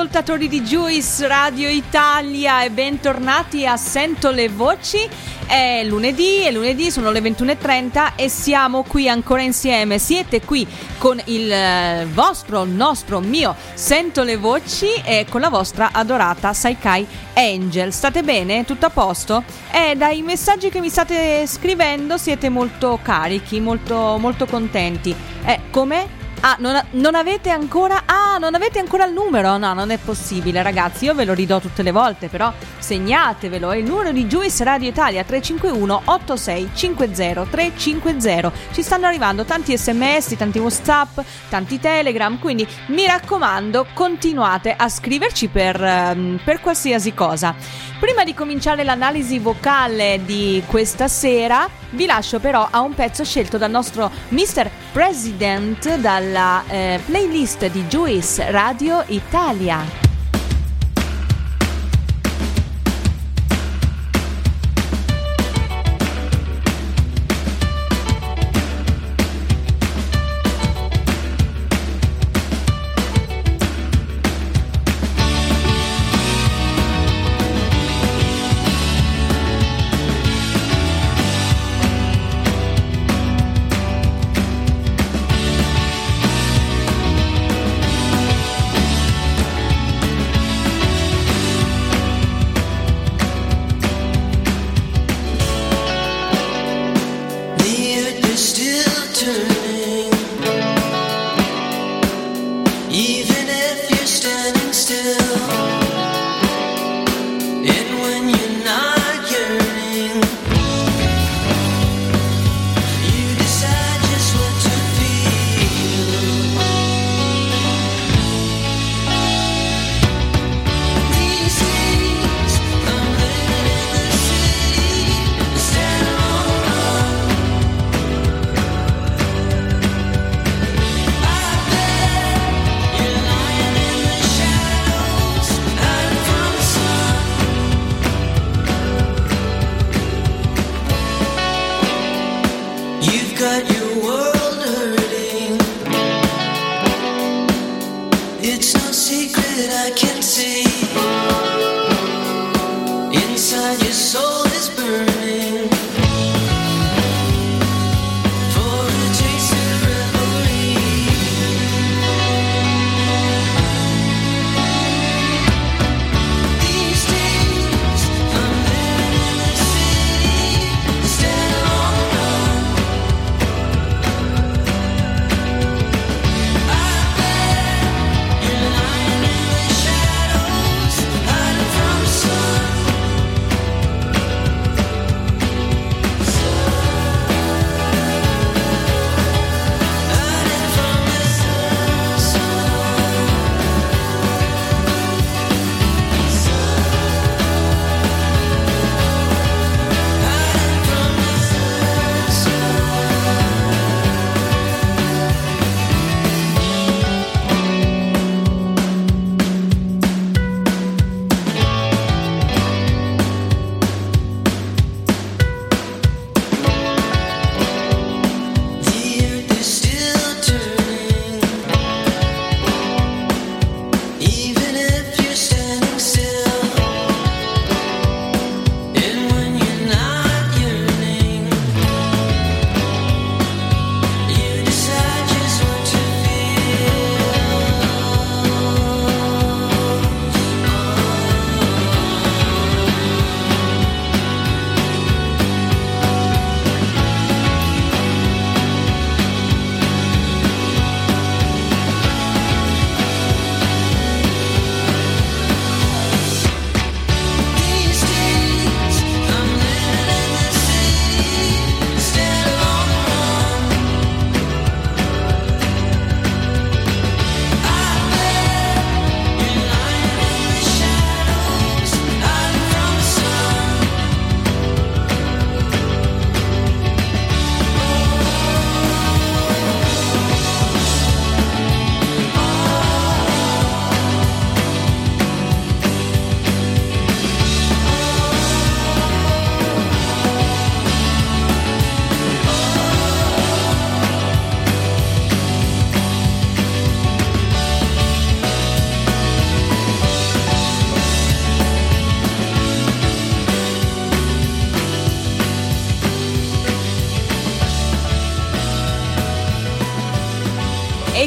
Ascoltatori di Juice Radio Italia e bentornati a Sento le Voci. È lunedì, è lunedì, sono le 21.30 e siamo qui ancora insieme. Siete qui con il eh, vostro, nostro, mio Sento le Voci e con la vostra adorata Saikai Angel. State bene? Tutto a posto? Eh, dai messaggi che mi state scrivendo siete molto carichi, molto, molto contenti. Eh, come? Ah, non, non, avete ancora. Ah, non avete ancora il numero? No, non è possibile, ragazzi. Io ve lo ridò tutte le volte, però segnatevelo. È il numero di Juice Radio Italia 351 8650 350. Ci stanno arrivando tanti sms, tanti WhatsApp, tanti Telegram. Quindi mi raccomando, continuate a scriverci per, um, per qualsiasi cosa. Prima di cominciare l'analisi vocale di questa sera, vi lascio però a un pezzo scelto dal nostro Mr. President dalla eh, playlist di Juice Radio Italia.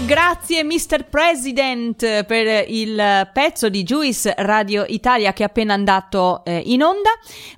Grazie Mr. President per il pezzo di Juice Radio Italia che è appena andato eh, in onda.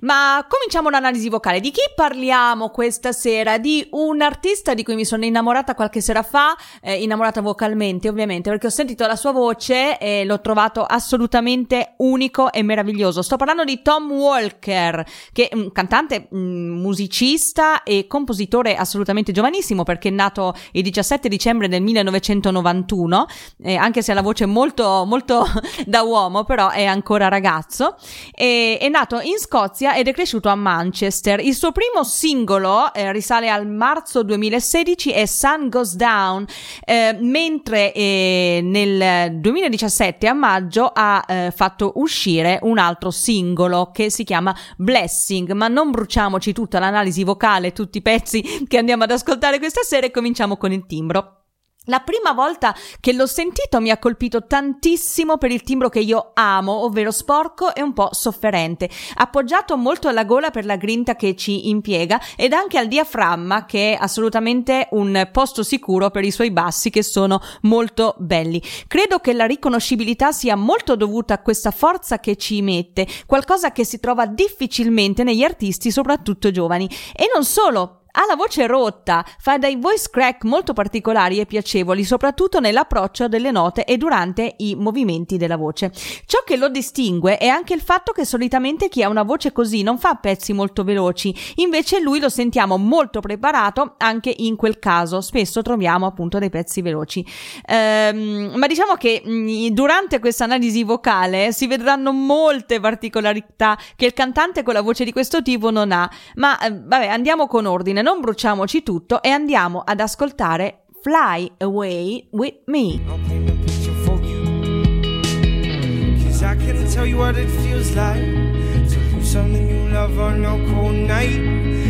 Ma cominciamo l'analisi vocale. Di chi parliamo questa sera? Di un artista di cui mi sono innamorata qualche sera fa, eh, innamorata vocalmente ovviamente, perché ho sentito la sua voce e l'ho trovato assolutamente unico e meraviglioso. Sto parlando di Tom Walker, che è un cantante, un musicista e compositore assolutamente giovanissimo perché è nato il 17 dicembre del 1900 1991, eh, anche se ha la voce molto, molto da uomo, però è ancora ragazzo. E, è nato in Scozia ed è cresciuto a Manchester. Il suo primo singolo eh, risale al marzo 2016 è Sun Goes Down, eh, mentre eh, nel 2017 a maggio ha eh, fatto uscire un altro singolo che si chiama Blessing, ma non bruciamoci tutta l'analisi vocale, tutti i pezzi che andiamo ad ascoltare questa sera e cominciamo con il timbro. La prima volta che l'ho sentito mi ha colpito tantissimo per il timbro che io amo, ovvero sporco e un po' sofferente, appoggiato molto alla gola per la grinta che ci impiega ed anche al diaframma che è assolutamente un posto sicuro per i suoi bassi che sono molto belli. Credo che la riconoscibilità sia molto dovuta a questa forza che ci mette, qualcosa che si trova difficilmente negli artisti, soprattutto giovani. E non solo, ha la voce rotta, fa dei voice crack molto particolari e piacevoli, soprattutto nell'approccio delle note e durante i movimenti della voce. Ciò che lo distingue è anche il fatto che solitamente chi ha una voce così non fa pezzi molto veloci, invece lui lo sentiamo molto preparato anche in quel caso, spesso troviamo appunto dei pezzi veloci. Ehm, ma diciamo che mh, mm, durante questa analisi vocale si vedranno molte particolarità che il cantante con la voce di questo tipo non ha, ma eh, vabbè andiamo con ordine non bruciamoci tutto e andiamo ad ascoltare Fly Away With Me.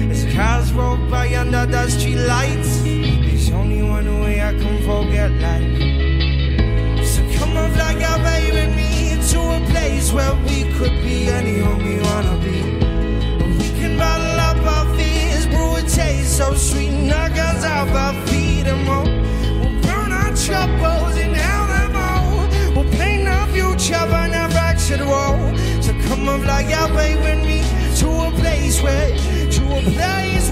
As cars roll by under the street lights, there's only one way I can forget life. So come on, fly away with me to a place where we could be anyone we wanna be. So sweet, us off our feet and more. We'll burn our troubles in and more. We'll paint our future, backs to the wall. So come on, fly away with me to a place where, to a place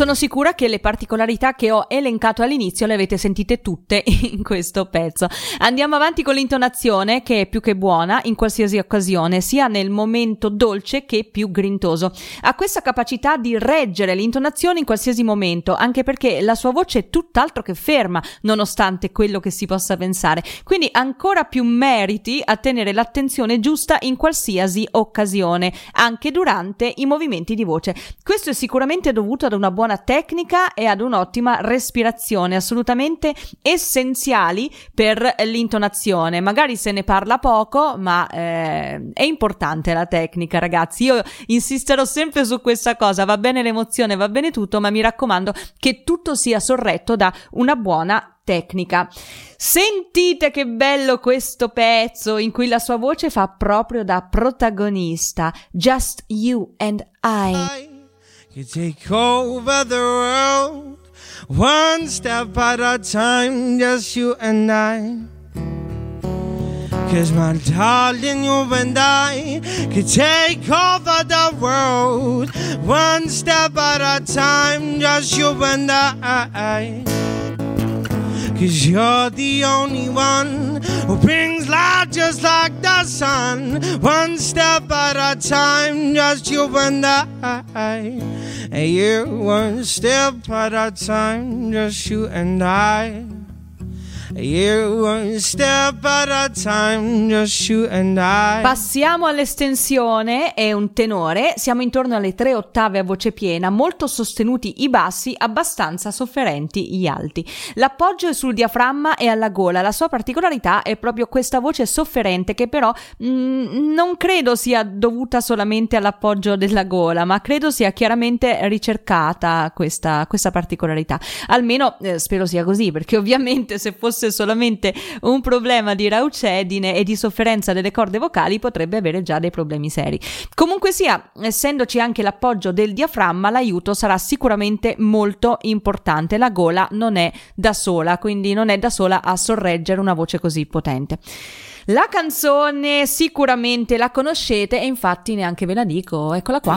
Sono sicura che le particolarità che ho elencato all'inizio le avete sentite tutte in questo pezzo. Andiamo avanti con l'intonazione che è più che buona in qualsiasi occasione, sia nel momento dolce che più grintoso. Ha questa capacità di reggere l'intonazione in qualsiasi momento, anche perché la sua voce è tutt'altro che ferma, nonostante quello che si possa pensare. Quindi ancora più meriti a tenere l'attenzione giusta in qualsiasi occasione, anche durante i movimenti di voce. Questo è sicuramente dovuto ad una buona buona tecnica e ad un'ottima respirazione, assolutamente essenziali per l'intonazione. Magari se ne parla poco, ma eh, è importante la tecnica, ragazzi. Io insisterò sempre su questa cosa. Va bene l'emozione, va bene tutto, ma mi raccomando che tutto sia sorretto da una buona tecnica. Sentite che bello questo pezzo in cui la sua voce fa proprio da protagonista. Just you and I. You take over the world one step at a time, just you and I. Cause my darling, you and I could take over the world one step at a time, just you and I. Cause you're the only one who brings light just like the sun. One step at a time, just you and I. And you one step at a time, just you and I. Passiamo all'estensione, è un tenore, siamo intorno alle tre ottave a voce piena, molto sostenuti i bassi, abbastanza sofferenti gli alti. L'appoggio è sul diaframma e alla gola, la sua particolarità è proprio questa voce sofferente che però mh, mm, non credo sia dovuta solamente all'appoggio della gola, ma credo sia chiaramente ricercata questa, questa particolarità. Almeno eh, spero sia così, perché ovviamente se fosse solamente un problema di raucedine e di sofferenza delle corde vocali, potrebbe avere già dei problemi seri. Comunque sia, essendoci anche l'appoggio del diaframma, l'aiuto sarà sicuramente molto importante. La gola non è da sola, quindi non è da sola a sorreggere una voce così potente. La canzone sicuramente la conoscete e infatti neanche ve la dico, eccola qua.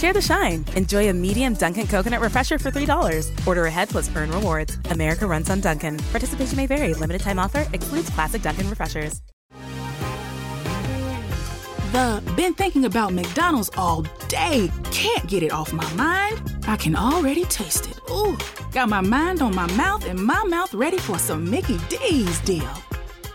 Share the shine. Enjoy a medium Dunkin' coconut refresher for $3. Order ahead plus earn rewards. America runs on Dunkin'. Participation may vary. Limited time offer excludes classic Dunkin' refreshers. The been thinking about McDonald's all day. Can't get it off my mind. I can already taste it. Ooh, got my mind on my mouth and my mouth ready for some Mickey D's deal.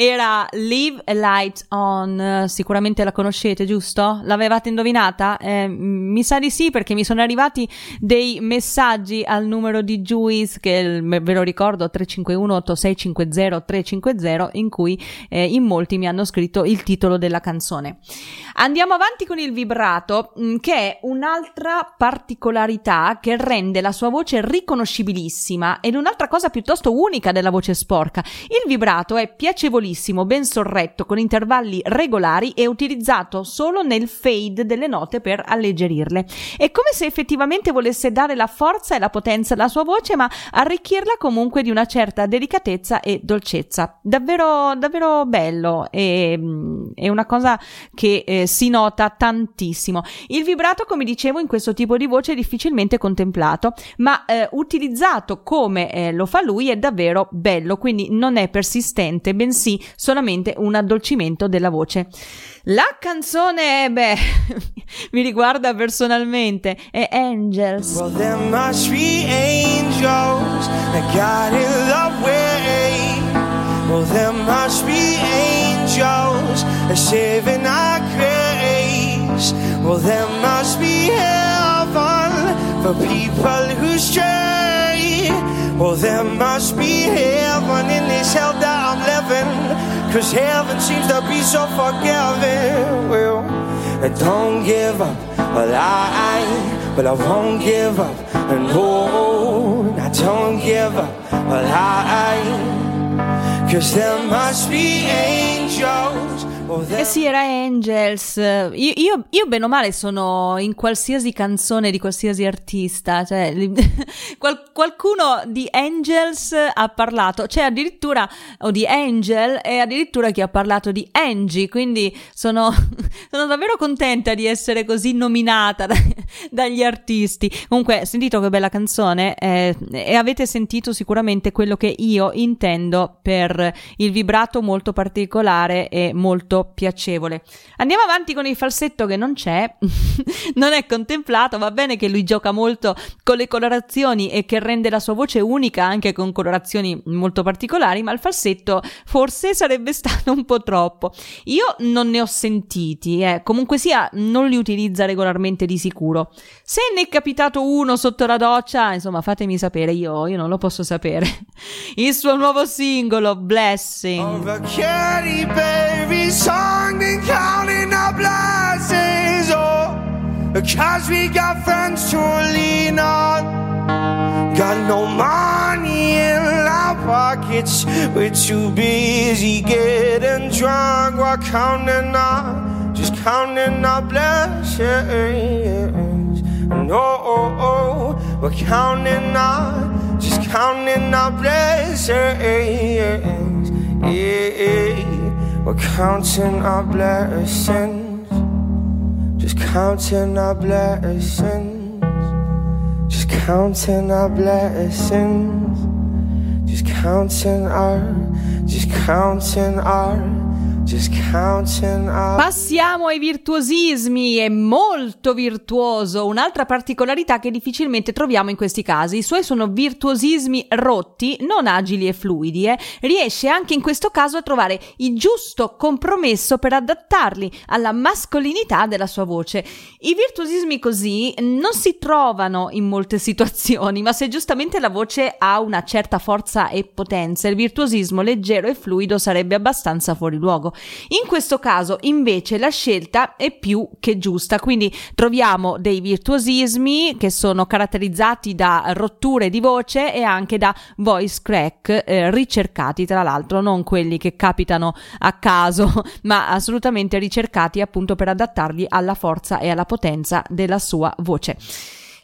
era Leave a Light On, sicuramente la conoscete, giusto? L'avevate indovinata? Eh, mi sa di sì perché mi sono arrivati dei messaggi al numero di Juice che ve lo ricordo 351 8650 350 in cui eh, in molti mi hanno scritto il titolo della canzone. Andiamo avanti con il vibrato mm, che è un'altra particolarità che rende la sua voce riconoscibilissima ed un'altra cosa piuttosto unica della voce sporca. Il vibrato è piacevolissimo, ben sorretto, con intervalli regolari e utilizzato solo nel fade delle note per alleggerirle. È come se effettivamente volesse dare la forza e la potenza alla sua voce, ma arricchirla comunque di una certa delicatezza e dolcezza. Davvero, davvero bello e mm, è una cosa che eh, si nota tantissimo. Il vibrato, come dicevo, in questo tipo di voce è difficilmente contemplato, ma eh, utilizzato come eh, lo fa lui è davvero bello, quindi non è persistente, bensì solamente un addolcimento della voce. La canzone, beh, mi riguarda personalmente, è Angels. Well, there must be angels that got in the way. Well, there must be angels that saving our grace. Well, there must be heaven for people who stray. Well, there must be heaven in this hell that I'm living. Cause heaven seems to be so forgiving. Well, I don't give up. Well, I, but I won't give up. And no, I don't give up. Well, I, cause there must be angels. Eh sì, era Angels. Io, io, io, bene o male sono in qualsiasi canzone di qualsiasi artista. Cioè, qual, qualcuno di Angels ha parlato, cioè addirittura, o di Angel, e addirittura chi ha parlato di Angie. Quindi sono, sono davvero contenta di essere così nominata da, dagli artisti. Comunque, sentito che bella canzone eh, e avete sentito sicuramente quello che io intendo per il vibrato molto particolare e molto piacevole. Andiamo avanti con il falsetto che non c'è, non è contemplato, va bene che lui gioca molto con le colorazioni e che rende la sua voce unica anche con colorazioni molto particolari, ma il falsetto forse sarebbe stato un po' troppo. Io non ne ho sentiti, eh. comunque sia non li utilizza regolarmente di sicuro. Se ne è capitato uno sotto la doccia, insomma fatemi sapere, io, io non lo posso sapere. Il suo nuovo singolo, Blessing. Oh, song and counting our blessings. Oh, cause we got friends to lean on. Got no money in our pockets. We're too busy getting drunk. We're counting our, just counting our blessings. No, oh, oh, we're counting our, just counting our blessings. Yeah, we're counting our blessings. Just counting our blessings. Just counting our blessings. Just counting our, just counting our, just counting our. Passiamo ai virtuosismi, è molto virtuoso, un'altra particolarità che difficilmente troviamo in questi casi. I suoi sono virtuosismi rotti, non agili e fluidi, eh. riesce anche in questo caso a trovare il giusto compromesso per adattarli alla mascolinità della sua voce. I virtuosismi così non si trovano in molte situazioni, ma se giustamente la voce ha una certa forza e potenza, il virtuosismo leggero e fluido sarebbe abbastanza fuori luogo. In questo caso, invece, la scelta è più che giusta, quindi troviamo dei virtuosismi che sono caratterizzati da rotture di voce e anche da voice crack eh, ricercati, tra l'altro, non quelli che capitano a caso, ma assolutamente ricercati appunto per adattarli alla forza e alla potenza della sua voce.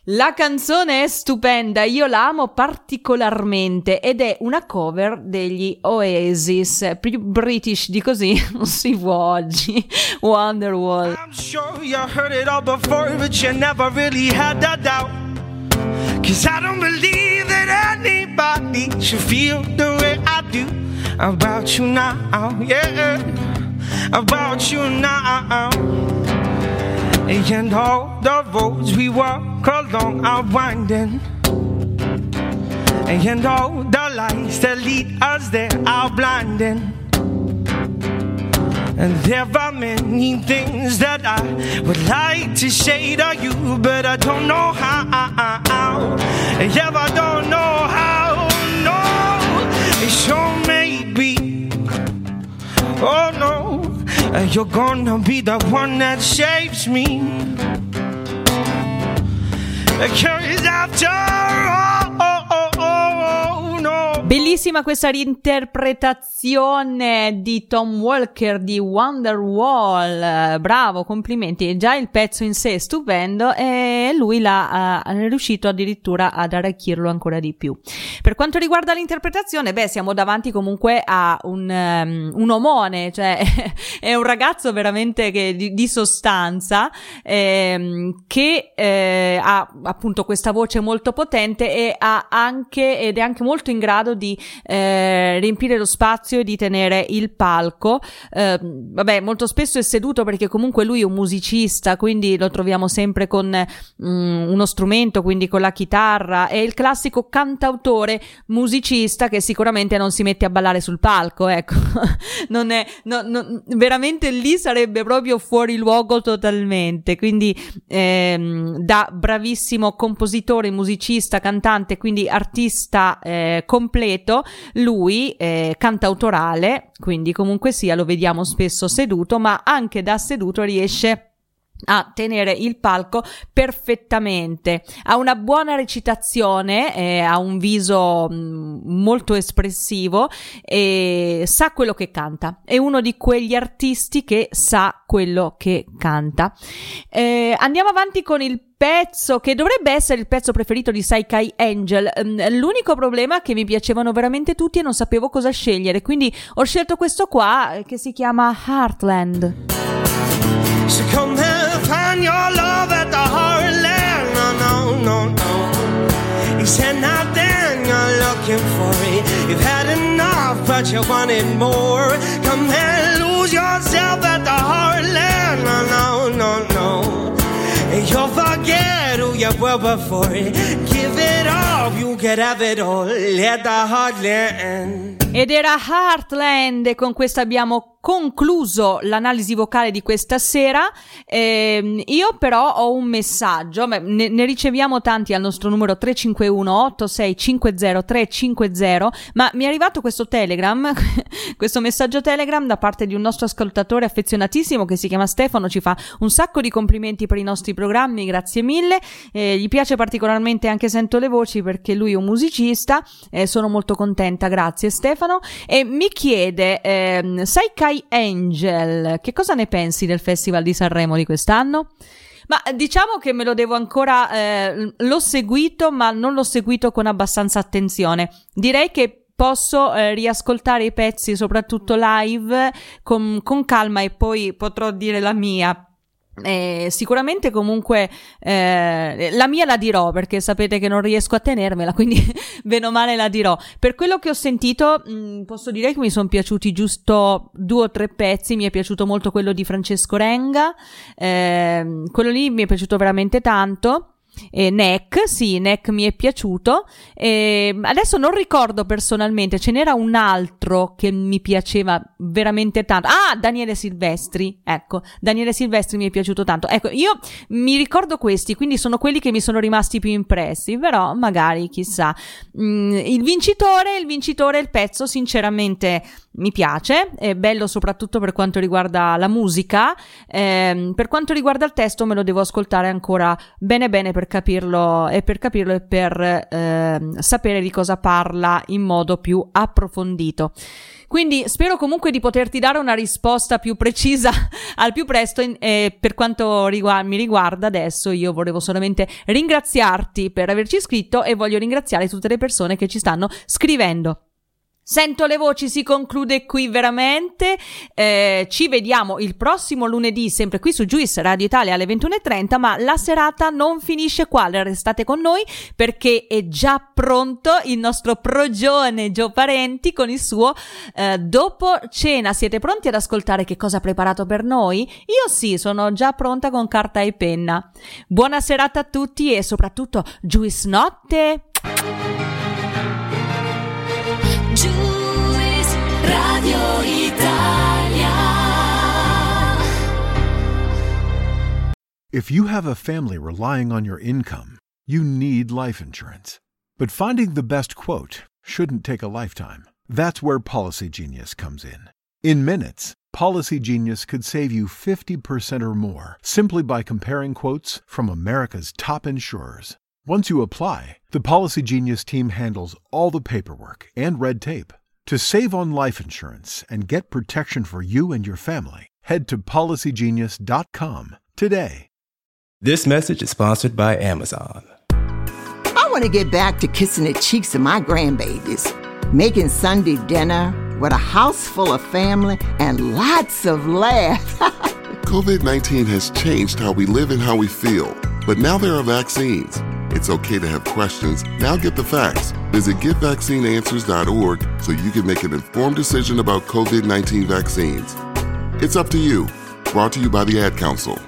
La canzone è stupenda, io la amo particolarmente ed è una cover degli Oasis, più british di così non si può oggi. Wonderwall. I'm sure you heard it all before, but you never really had that doubt. Cause I don't believe that anybody should feel the way I do about you now, yeah, about you now. And all the roads we walk along are winding. And all the lights that lead us there are blinding. And there are many things that I would like to say to you, but I don't know how. Yeah, I don't know how. No, so maybe. Oh no, you're gonna be the one that saves me. Cause after all, oh, oh, oh, no. Bellissima questa reinterpretazione di Tom Walker di Wonderwall. Bravo, complimenti. Già il pezzo in sé è stupendo e lui l'ha uh, è riuscito addirittura ad arricchirlo ancora di più. Per quanto riguarda l'interpretazione, beh, siamo davanti comunque a un, um, un omone, cioè è un ragazzo veramente che, di, di, sostanza ehm, che eh, ha appunto questa voce molto potente e ha anche ed è anche molto in grado di eh, riempire lo spazio e di tenere il palco. Eh, vabbè, molto spesso è seduto perché comunque lui è un musicista, quindi lo troviamo sempre con mm, uno strumento, quindi con la chitarra. È il classico cantautore musicista che sicuramente non si mette a ballare sul palco, ecco. non è, no, no, veramente lì sarebbe proprio fuori luogo totalmente. Quindi ehm, da bravissimo compositore, musicista, cantante, quindi artista eh, completo, lui eh, cantautorale, quindi comunque sia lo vediamo spesso seduto, ma anche da seduto riesce a tenere il palco perfettamente ha una buona recitazione eh, ha un viso mh, molto espressivo e sa quello che canta è uno di quegli artisti che sa quello che canta eh, andiamo avanti con il pezzo che dovrebbe essere il pezzo preferito di Saikai Angel. L'unico problema è che mi piacevano veramente tutti e non sapevo cosa scegliere, quindi ho scelto questo qua che si chiama Heartland. But you wanted more. Come and lose yourself at the heartland. No, no, no, no. You'll forget who you were before. Give it all you could have it all at the heartland. Ed era Heartland con questo abbiamo concluso l'analisi vocale di questa sera. Eh, io però ho un messaggio, ne, ne, riceviamo tanti al nostro numero 351 8650 350, ma mi è arrivato questo telegram, questo messaggio telegram da parte di un nostro ascoltatore affezionatissimo che si chiama Stefano, ci fa un sacco di complimenti per i nostri programmi, grazie mille. Eh, gli piace particolarmente anche Sento le voci perché lui è un musicista, eh, sono molto contenta, grazie Stefano. Stefano e mi chiede, ehm, sai Kai Angel, che cosa ne pensi del Festival di Sanremo di quest'anno? Ma diciamo che me lo devo ancora, eh, l'ho seguito ma non l'ho seguito con abbastanza attenzione. Direi che posso eh, riascoltare i pezzi, soprattutto live, con, con calma e poi potrò dire la mia eh, sicuramente comunque eh, la mia la dirò perché sapete che non riesco a tenermela quindi bene o male la dirò. Per quello che ho sentito mh, mm, posso dire che mi sono piaciuti giusto due o tre pezzi. Mi è piaciuto molto quello di Francesco Renga eh, quello lì mi è piaciuto veramente tanto e Neck, sì, Neck mi è piaciuto. E adesso non ricordo personalmente, ce n'era un altro che mi piaceva veramente tanto. Ah, Daniele Silvestri. Ecco, Daniele Silvestri mi è piaciuto tanto. Ecco, io mi ricordo questi, quindi sono quelli che mi sono rimasti più impressi, però magari chissà. Mm, il vincitore, il vincitore, il pezzo, sinceramente mi piace, è bello soprattutto per quanto riguarda la musica. Eh, per quanto riguarda il testo, me lo devo ascoltare ancora bene bene per capirlo e per capirlo e per eh, sapere di cosa parla in modo più approfondito. Quindi spero comunque di poterti dare una risposta più precisa al più presto. E per quanto riguarda, mi riguarda adesso, io volevo solamente ringraziarti per averci scritto e voglio ringraziare tutte le persone che ci stanno scrivendo. Sento le voci, si conclude qui veramente. Eh, ci vediamo il prossimo lunedì, sempre qui su Juice Radio Italia alle 21.30. Ma la serata non finisce qua. Restate con noi perché è già pronto il nostro progione Gio Parenti con il suo eh, dopo cena. Siete pronti ad ascoltare che cosa ha preparato per noi? Io sì, sono già pronta con carta e penna. Buona serata a tutti e soprattutto Juice Notte. If you have a family relying on your income, you need life insurance. But finding the best quote shouldn't take a lifetime. That's where Policy Genius comes in. In minutes, Policy Genius could save you 50% or more simply by comparing quotes from America's top insurers. Once you apply, the Policy Genius team handles all the paperwork and red tape to save on life insurance and get protection for you and your family, head to policygenius.com today. This message is sponsored by Amazon. I want to get back to kissing the cheeks of my grandbabies, making Sunday dinner with a house full of family and lots of laughs. COVID 19 has changed how we live and how we feel, but now there are vaccines it's okay to have questions. Now get the facts. Visit getvaccineanswers.org so you can make an informed decision about COVID 19 vaccines. It's up to you. Brought to you by the Ad Council.